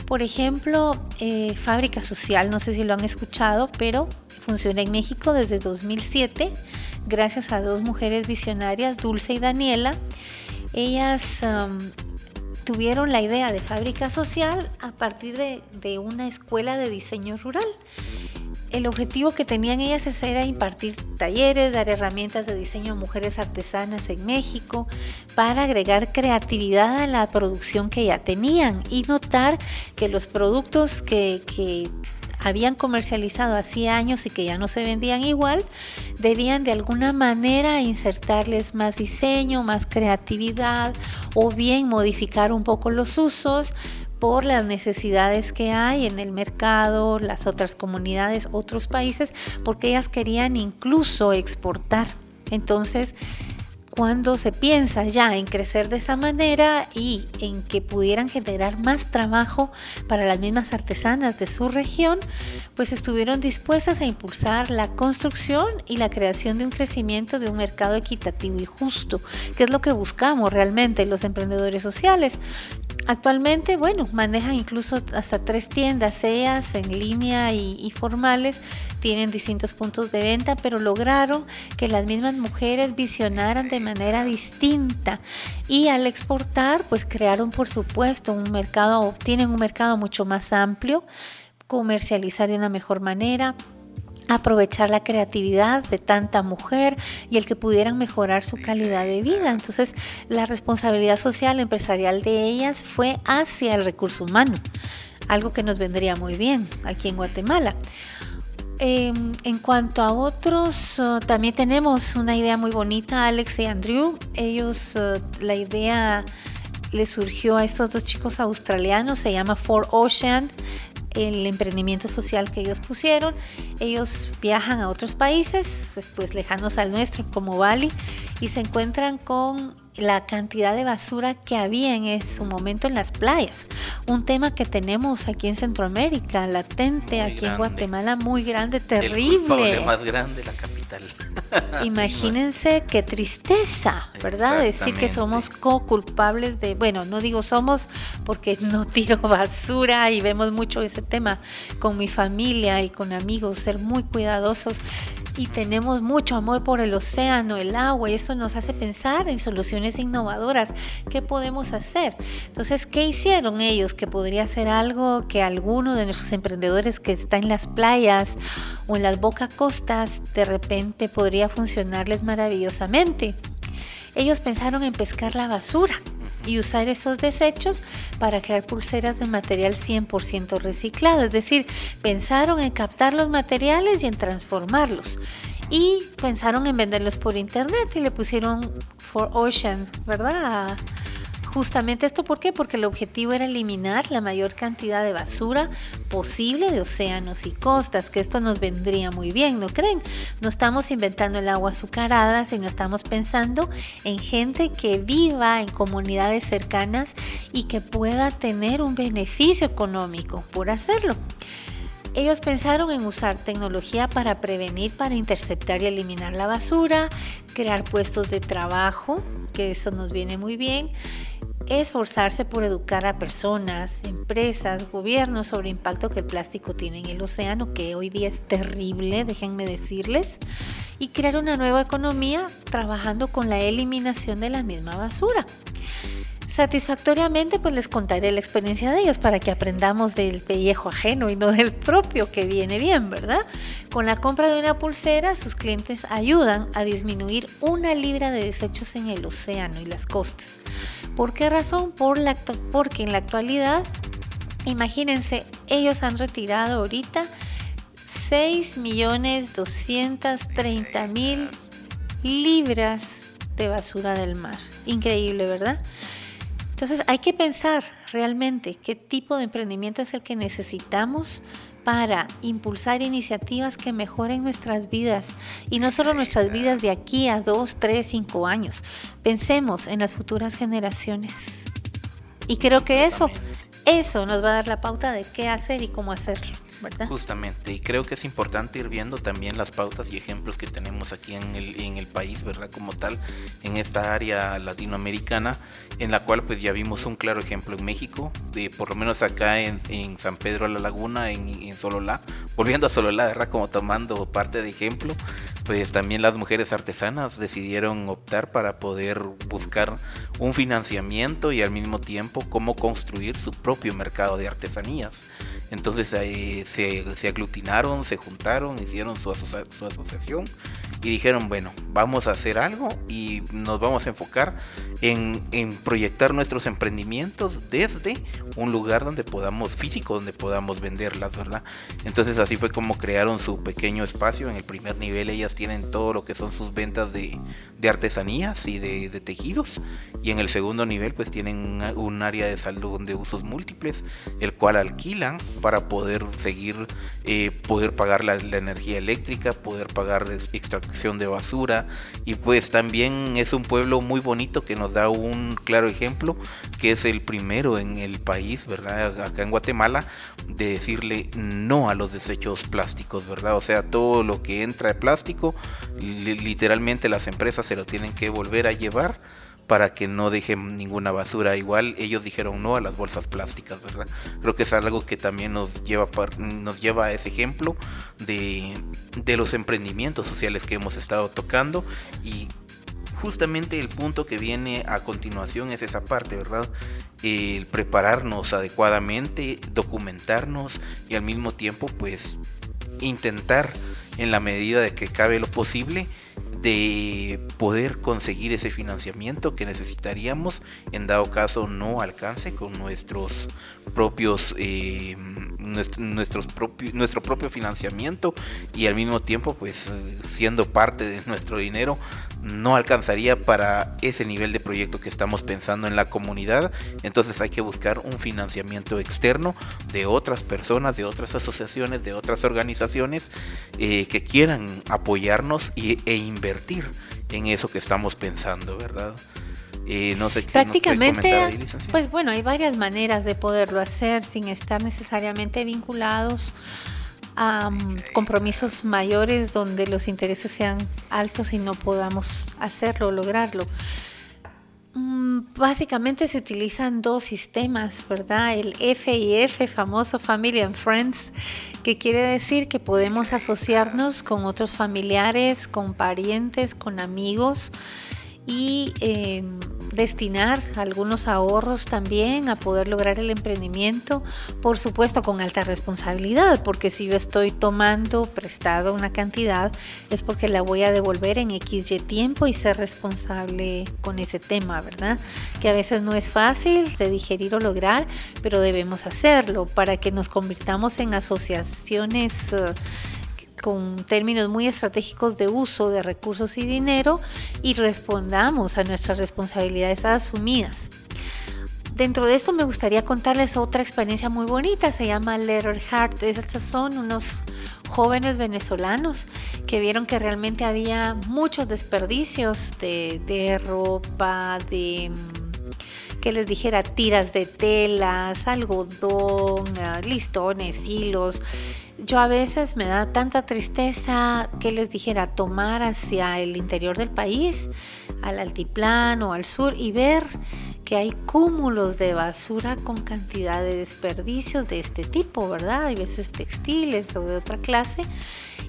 C: Por ejemplo, eh, Fábrica Social, no sé si lo han escuchado, pero funciona en México desde 2007 gracias a dos mujeres visionarias, Dulce y Daniela. Ellas tuvieron la idea de Fábrica Social a partir de, de una escuela de diseño rural el objetivo que tenían ellas era impartir talleres, dar herramientas de diseño a mujeres artesanas en México para agregar creatividad a la producción que ya tenían y notar que los productos que, que habían comercializado hacía años y que ya no se vendían igual, debían de alguna manera insertarles más diseño, más creatividad o bien modificar un poco los usos por las necesidades que hay en el mercado, las otras comunidades, otros países, porque ellas querían incluso exportar. Entonces, cuando se piensa ya en crecer de esa manera y en que pudieran generar más trabajo para las mismas artesanas de su región, pues estuvieron dispuestas a impulsar la construcción y la creación de un crecimiento de un mercado equitativo y justo, que es lo que buscamos realmente los emprendedores sociales. Actualmente, bueno, manejan incluso hasta tres tiendas, ellas en línea y, formales, tienen distintos puntos de venta, pero lograron que las mismas mujeres visionaran de manera distinta. Y al exportar, pues crearon por supuesto un mercado, tienen un mercado mucho más amplio, comercializar de una mejor manera, aprovechar la creatividad de tanta mujer y el que pudieran mejorar su calidad de vida. Entonces, la responsabilidad social empresarial de ellas fue hacia el recurso humano, algo que nos vendría muy bien aquí en Guatemala. Em, en cuanto a otros, uh, también tenemos una idea muy bonita, Alex y Andrew. Ellos, uh, la idea les surgió a estos dos chicos australianos, se llama For Ocean el emprendimiento social que ellos pusieron. Ellos viajan a otros países, pues lejanos al nuestro, como Bali, y se encuentran con la cantidad de basura que había en su momento en las playas. Un tema que tenemos aquí en Centroamérica, latente, aquí en Guatemala, muy grande, terrible.
B: El más grande, la capital.
C: Imagínense qué tristeza, ¿verdad? Decir que somos co-culpables de, bueno, no digo somos porque no tiro basura y vemos mucho ese tema con mi familia y con amigos, ser muy cuidadosos y tenemos mucho amor por el océano, el agua, y esto nos hace pensar en soluciones innovadoras. ¿Qué podemos hacer? Entonces, ¿qué hicieron ellos? Que podría ser algo que alguno de nuestros emprendedores que está en las playas o en las boca costas, de repente podría funcionarles maravillosamente. Ellos pensaron en pescar la basura y usar esos desechos para crear pulseras de material 100% reciclado. Es decir, pensaron en captar los materiales y en transformarlos. Y pensaron en venderlos por internet y le pusieron For Ocean, ¿verdad? Justamente esto, ¿por qué? Porque el objetivo era eliminar la mayor cantidad de basura posible de océanos y costas, que esto nos vendría muy bien, ¿no creen? No estamos inventando el agua azucarada, sino estamos pensando en gente que viva en comunidades cercanas y que pueda tener un beneficio económico por hacerlo. Ellos pensaron en usar tecnología para prevenir, para interceptar y eliminar la basura, crear puestos de trabajo, que eso nos viene muy bien, esforzarse por educar a personas, empresas, gobiernos sobre el impacto que el plástico tiene en el océano, que hoy día es terrible, déjenme decirles, y crear una nueva economía trabajando con la eliminación de la misma basura. Satisfactoriamente, pues les contaré la experiencia de ellos para que aprendamos del pellejo ajeno y no del propio, que viene bien, ¿verdad? Con la compra de una pulsera, sus clientes ayudan a disminuir una libra de desechos en el océano y las costas. ¿Por qué razón? Por la, porque en la actualidad, imagínense, ellos han retirado ahorita 6.230.000 libras de basura del mar. Increíble, ¿verdad? Entonces hay que pensar realmente qué tipo de emprendimiento es el que necesitamos para impulsar iniciativas que mejoren nuestras vidas y no solo nuestras vidas de aquí a dos, tres, cinco años. Pensemos en las futuras generaciones. Y creo que eso, eso nos va a dar la pauta de qué hacer y cómo hacerlo.
B: Justamente, y creo que es importante ir viendo también las pautas y ejemplos que tenemos aquí en el, en el país, ¿verdad? Como tal, en esta área latinoamericana, en la cual pues ya vimos un claro ejemplo en México, de, por lo menos acá en, San Pedro la Laguna, en, en Sololá, volviendo a Sololá, ¿verdad? Como tomando parte de ejemplo, pues también las mujeres artesanas decidieron optar para poder buscar un financiamiento y al mismo tiempo cómo construir su propio mercado de artesanías. Entonces ahí se, se, aglutinaron, se juntaron, hicieron su, asociación y dijeron, bueno, vamos a hacer algo y nos vamos a enfocar en, en, proyectar nuestros emprendimientos desde un lugar donde podamos, físico, donde podamos venderlas, ¿verdad? Entonces así fue como crearon su pequeño espacio. En el primer nivel ellas tienen todo lo que son sus ventas de, de artesanías y de, de, tejidos. Y en el segundo nivel pues tienen un área de salud de usos múltiples, el cual alquilan para poder seguir, eh, poder pagar la, energía eléctrica, poder pagar de basura. Y pues también es un pueblo muy bonito que nos da un claro ejemplo, que es el primero en el país, ¿verdad? Acá en Guatemala, de decirle no a los desechos plásticos, ¿verdad? O sea, todo lo que entra de plástico, literalmente las empresas se lo tienen que volver a llevar para que no dejen ninguna basura. Igual ellos dijeron no a las bolsas plásticas, ¿verdad? Creo que es algo que también nos lleva, nos lleva a ese ejemplo de, de los emprendimientos sociales que hemos estado tocando y justamente el punto que viene a continuación es esa parte, ¿verdad? El prepararnos adecuadamente, documentarnos y al mismo tiempo pues intentar en la medida de que cabe lo posible de poder conseguir ese financiamiento que necesitaríamos en dado caso no alcance con nuestros propios eh, nuestros propios nuestro propio financiamiento y al mismo tiempo pues siendo parte de nuestro dinero no alcanzaría para ese nivel de proyecto que estamos pensando en la comunidad. Entonces hay que buscar un financiamiento externo de otras personas, de otras asociaciones, de otras organizaciones eh, que quieran apoyarnos e invertir en eso que estamos pensando, ¿verdad?
C: Eh, no sé Prácticamente, pues bueno, hay varias maneras de poderlo hacer sin estar necesariamente vinculados a compromisos mayores donde los intereses sean altos y no podamos hacerlo o lograrlo. Mm, básicamente se utilizan dos sistemas, ¿verdad? El FIF, famoso Family and Friends, que quiere decir que podemos asociarnos con otros familiares, con parientes, con amigos y em, destinar algunos ahorros también a poder lograr el emprendimiento, por supuesto con alta responsabilidad, porque si yo estoy tomando prestado una cantidad es porque la voy a devolver en XY tiempo y ser responsable con ese tema, ¿verdad? Que a veces no es fácil de digerir o lograr, pero debemos hacerlo para que nos convirtamos en asociaciones. Eh, con términos muy estratégicos de uso de recursos y dinero y respondamos a nuestras responsabilidades asumidas. Dentro de esto me gustaría contarles otra experiencia muy bonita, se llama Letter Heart. Estos son unos jóvenes venezolanos que vieron que realmente había muchos desperdicios de, de ropa, de mm, que les dijera tiras de telas, algodón, ah, listones, hilos yo a veces me da tanta tristeza que les dijera tomar hacia el interior del país, al altiplano, al sur y ver que hay cúmulos de basura con cantidad de desperdicios de este tipo, ¿verdad? Hay veces textiles o de otra clase.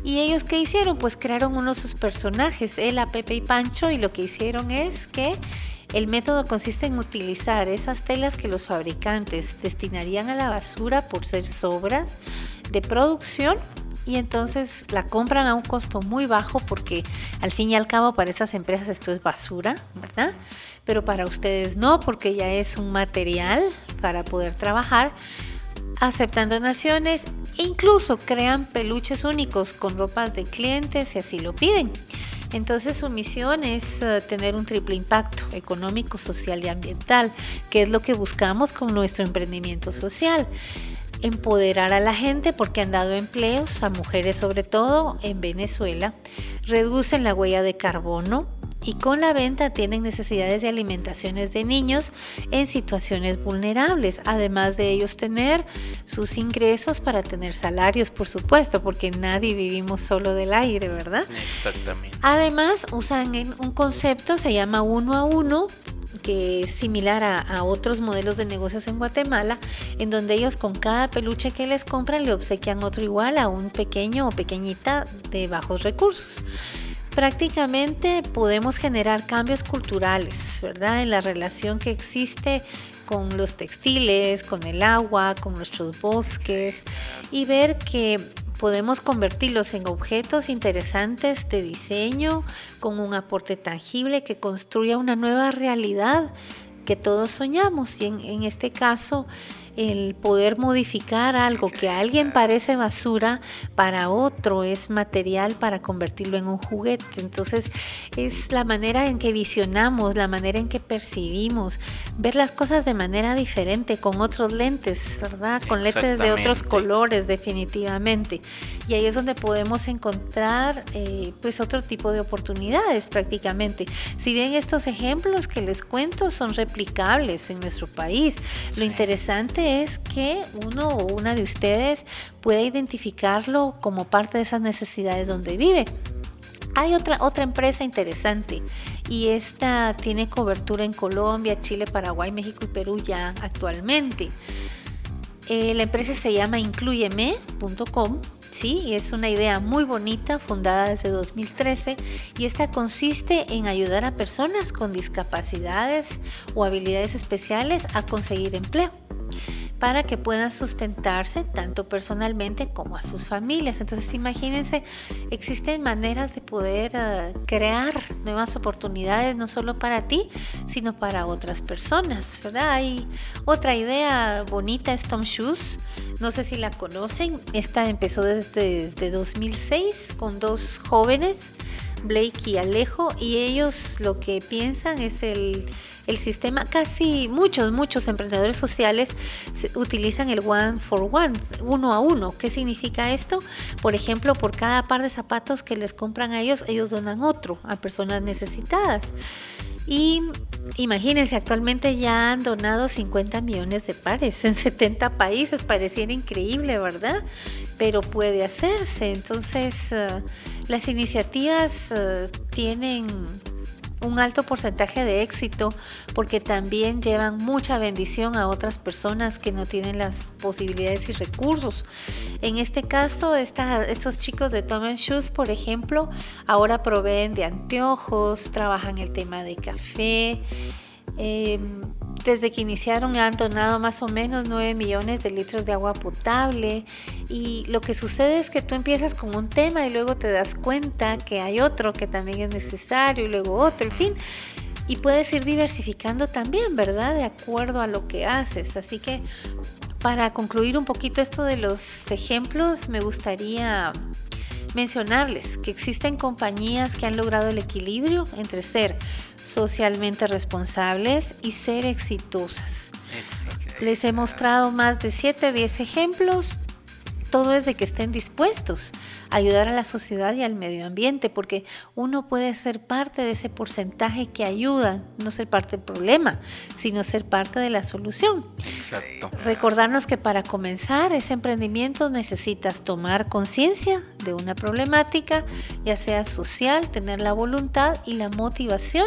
C: ¿Y ellos qué hicieron? Pues crearon unos sus personajes, Ela, Pepe y Pancho, y lo que hicieron es que el método consiste en utilizar esas telas que los fabricantes destinarían a la basura por ser sobras de producción y entonces la compran a un costo muy bajo porque al fin y al cabo para estas empresas esto es basura, ¿verdad? Pero para ustedes no porque ya es un material para poder trabajar aceptan donaciones e incluso crean peluches únicos con ropas de clientes si así lo piden. Entonces su misión es eh, tener un triple impacto económico, social y ambiental, que es lo que buscamos con nuestro emprendimiento social empoderar a la gente porque han dado empleos a mujeres sobre todo en Venezuela, reducen la huella de carbono, y con la venta tienen necesidades de alimentaciones de niños en situaciones vulnerables, además de ellos tener sus ingresos para tener salarios, por supuesto, porque nadie vivimos solo del aire, ¿verdad?
B: Exactamente.
C: Además, usan un concepto, se llama uno a uno, que es similar a, a, otros modelos de negocios en Guatemala, en donde ellos con cada peluche que les compran le obsequian otro igual a un pequeño o pequeñita de bajos recursos prácticamente podemos generar cambios culturales, ¿verdad? En la relación que existe con los textiles, con el agua, con nuestros bosques y ver que podemos convertirlos en objetos interesantes de diseño con un aporte tangible que construya una nueva realidad que todos soñamos. Y en, este caso el poder modificar algo que a alguien parece basura, para otro es material para convertirlo en un juguete. Entonces es la manera en que visionamos, la manera en que percibimos, ver las cosas de manera diferente, con otros lentes, ¿verdad? Con lentes de otros colores definitivamente. Y ahí es donde podemos encontrar eh, pues otro tipo de oportunidades prácticamente. Si bien estos ejemplos que les cuento son replicables en nuestro país, lo interesante es que uno o una de ustedes pueda identificarlo como parte de esas necesidades donde vive. Hay otra, otra empresa interesante y esta tiene cobertura en Colombia, Chile, Paraguay, México y Perú ya actualmente. Eh, la empresa se llama incluyeme.com Sí, es una idea muy bonita, fundada desde 2013, y esta consiste en ayudar a personas con discapacidades o habilidades especiales a conseguir empleo. Para que puedan sustentarse tanto personalmente como a sus familias. Entonces imagínense, existen maneras de poder eh, crear nuevas oportunidades, no solo para ti, sino para otras personas, ¿verdad? Hay otra idea bonita, es Tom Shoes, no sé si la conocen, esta empezó desde, desde 2006 con dos jóvenes Blake y Alejo, y ellos lo que piensan es el, el sistema, casi muchos, muchos emprendedores sociales utilizan el one for one, uno a uno. ¿Qué significa esto? Por ejemplo, por cada par de zapatos que les compran a ellos, ellos donan otro a personas necesitadas. Y imagínense, actualmente ya han donado 50 millones de pares en 70 países. Pareciera increíble, ¿verdad? Pero puede hacerse. Entonces, uh, las iniciativas uh, tienen un alto porcentaje de éxito porque también llevan mucha bendición a otras personas que no tienen las posibilidades y recursos. En este caso, estos chicos de Tom Shoes, por ejemplo, ahora proveen de anteojos, trabajan el tema de café. Em, desde que iniciaron han donado más o menos 9 millones de litros de agua potable y lo que sucede es que tú empiezas con un tema y luego te das cuenta que hay otro que también es necesario y luego otro, en fin. Y puedes ir diversificando también, ¿verdad? De acuerdo a lo que haces. Así que para concluir un poquito esto de los ejemplos, me gustaría mencionarles que existen compañías que han logrado el equilibrio entre ser socialmente responsables y ser exitosas. Les he mostrado más de 7 10 ejemplos todo es de que estén dispuestos a ayudar a la sociedad y al medio ambiente, porque uno puede ser parte de ese porcentaje que ayuda, no ser parte del problema, sino ser parte de la solución. Exacto. Recordarnos que para comenzar ese emprendimiento necesitas tomar conciencia de una problemática, ya sea social, tener la voluntad y la motivación,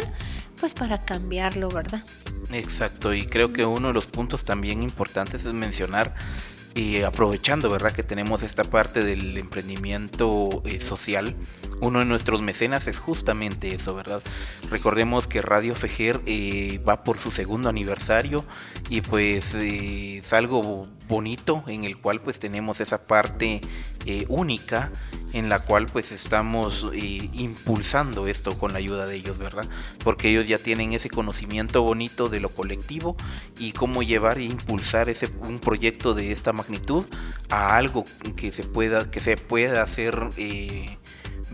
C: pues para cambiarlo, ¿verdad?
B: Exacto, y creo que uno de los puntos también importantes es mencionar y aprovechando, ¿verdad? Que tenemos esta parte del emprendimiento eh, social, uno de nuestros mecenas es justamente eso, ¿verdad? Recordemos que Radio Fejer eh, va por su segundo aniversario y pues eh, es algo bonito en el cual pues tenemos esa parte única en la cual pues estamos impulsando esto con la ayuda de ellos, ¿verdad? Porque ellos ya tienen ese conocimiento bonito de lo colectivo y cómo llevar e impulsar ese un proyecto de esta magnitud a algo que se pueda que se pueda hacer eh,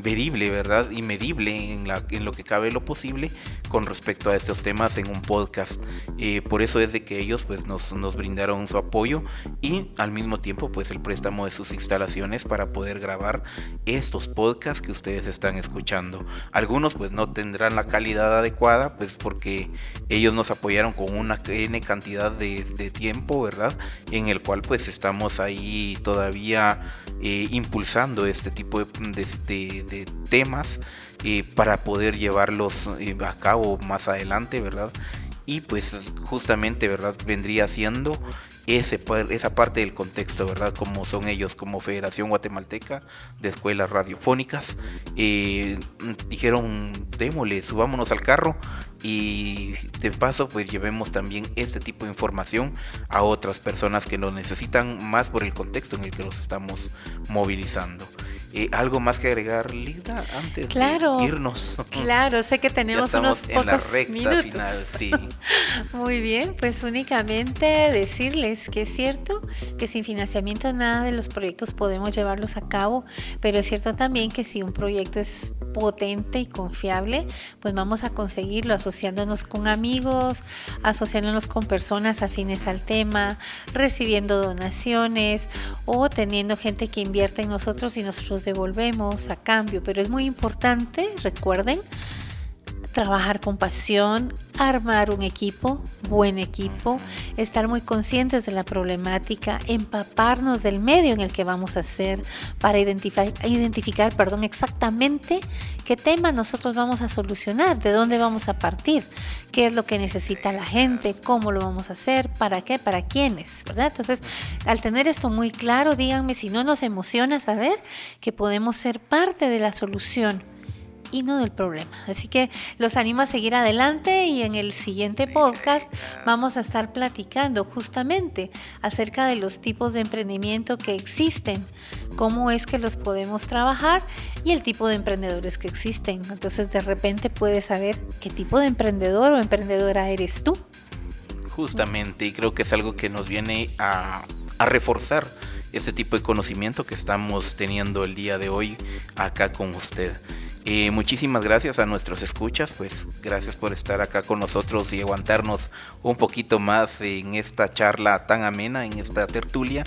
B: verible, ¿verdad? Y medible en, la, en lo que cabe lo posible con respecto a estos temas en un podcast. Eh, por eso es de que ellos pues nos, brindaron su apoyo y al mismo tiempo pues el préstamo de sus instalaciones para poder grabar estos podcasts que ustedes están escuchando. Algunos pues no tendrán la calidad adecuada pues porque ellos nos apoyaron con una N cantidad de, tiempo, ¿verdad? En el cual pues estamos ahí todavía eh, impulsando este tipo de de temas eh, para poder llevarlos eh, a cabo más adelante, ¿verdad? Y pues justamente, ¿verdad? Vendría siendo ese, esa parte del contexto, ¿verdad? Como son ellos como Federación Guatemalteca de Escuelas Radiofónicas. Eh, dijeron, démosle, subámonos al carro y de paso pues llevemos también este tipo de información a otras personas que lo necesitan más por el contexto en el que los estamos movilizando. Eh, ¿Algo más que agregar, Lida, antes de irnos?
C: Claro, sé que tenemos unos pocos la recta Final, sí. Muy bien, pues únicamente decirles que es cierto que sin financiamiento nada de los proyectos podemos llevarlos a cabo, pero es cierto también que si un proyecto es potente y confiable, pues vamos a conseguirlo asociándonos con amigos, asociándonos con personas afines al tema, recibiendo donaciones o teniendo gente que invierte en nosotros y nosotros devolvemos a cambio, pero es muy importante, recuerden, trabajar con pasión, armar un equipo, buen equipo, estar muy conscientes de la problemática, empaparnos del medio en el que vamos a hacer para identificar, identificar perdón, exactamente qué tema nosotros vamos a solucionar, de dónde vamos a partir, qué es lo que necesita la gente, cómo lo vamos a hacer, para qué, para quiénes, ¿verdad? Entonces, al tener esto muy claro, díganme si no nos emociona saber que podemos ser parte de la solución y no del problema. Así que los animo a seguir adelante y en el siguiente podcast vamos a estar platicando justamente acerca de los tipos de emprendimiento que existen, cómo es que los podemos trabajar y el tipo de emprendedores que existen. Entonces de repente puedes saber qué tipo de emprendedor o emprendedora eres tú.
B: Justamente, y creo que es algo que nos viene a, a reforzar ese tipo de conocimiento que estamos teniendo el día de hoy acá con usted. Muchísimas gracias a nuestros escuchas, pues gracias por estar acá con nosotros y aguantarnos un poquito más en esta charla tan amena, en esta tertulia,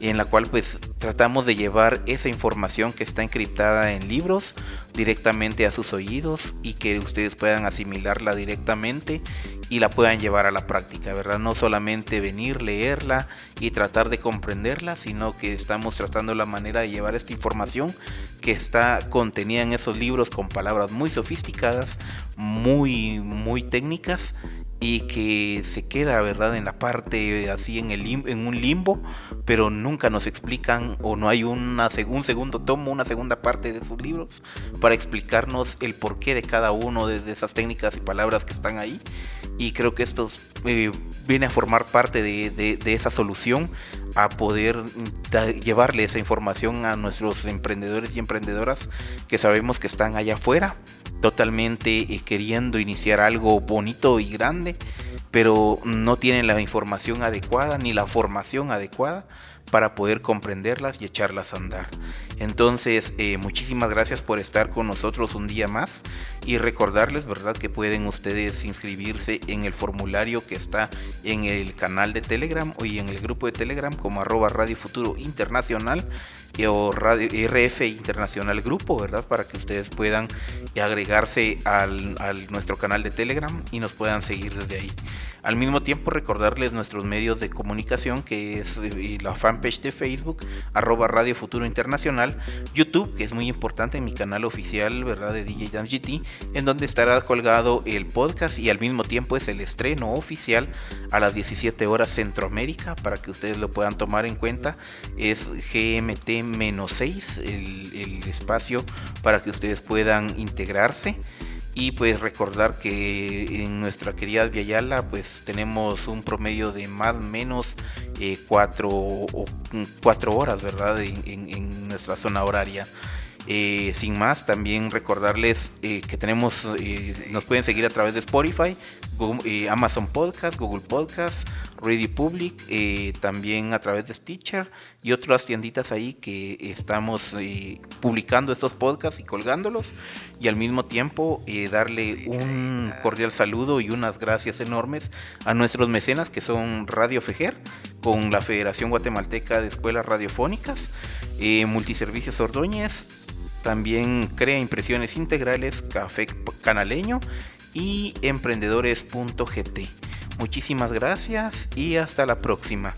B: en la cual pues tratamos de llevar esa información que está encriptada en libros directamente a sus oídos y que ustedes puedan asimilarla directamente y la puedan llevar a la práctica, ¿verdad? No solamente venir, leerla y tratar de comprenderla, sino que estamos tratando la manera de llevar esta información que está contenida en esos libros con palabras muy sofisticadas, muy, muy técnicas y que se queda, ¿verdad? En la parte así en, el en un limbo, pero nunca nos explican o no hay una, un segundo tomo, una segunda parte de sus libros para explicarnos el porqué de cada uno de, esas técnicas y palabras que están ahí. Y creo que esto eh, viene a formar parte de, de, esa solución a poder llevarle esa información a nuestros emprendedores y emprendedoras que sabemos que están allá afuera totalmente eh, queriendo iniciar algo bonito y grande, pero no tienen la información adecuada ni la formación adecuada para poder comprenderlas y echarlas a andar. Entonces, eh, muchísimas gracias por estar con nosotros un día más y recordarles, ¿verdad?, que pueden ustedes inscribirse en el formulario que está en el canal de Telegram y en el grupo de Telegram como arroba Radio Futuro Internacional o Radio RF Internacional Grupo, ¿verdad? Para que ustedes puedan agregarse al, nuestro canal de Telegram y nos puedan seguir desde ahí. Al mismo tiempo recordarles nuestros medios de comunicación que es eh, la fanpage de Facebook, arroba Radio Futuro Internacional, YouTube, que es muy importante, mi canal oficial, ¿verdad? De DJ Dance GT, en donde estará colgado el podcast y al mismo tiempo es el estreno oficial a las 17 horas Centroamérica para que ustedes lo puedan tomar en cuenta. Es GMT-6 el, el espacio para que ustedes puedan integrarse y pues recordar que en nuestra querida Viayala pues tenemos un promedio de más o menos eh, cuatro, cuatro, horas, ¿verdad? En, nuestra zona horaria. Eh, sin más, también recordarles eh, que tenemos, nos pueden seguir a través de Spotify, Amazon Podcast, Google Podcast, Radio Public, eh, también a través de Stitcher y otras tienditas ahí que estamos eh, publicando estos podcasts y colgándolos y al mismo tiempo eh, darle un cordial saludo y unas gracias enormes a nuestros mecenas que son Radio Fejer con la Federación Guatemalteca de Escuelas Radiofónicas, Multiservicios Ordóñez, también crea impresiones integrales, Café Canaleño y emprendedores.gt. Muchísimas gracias y hasta la próxima.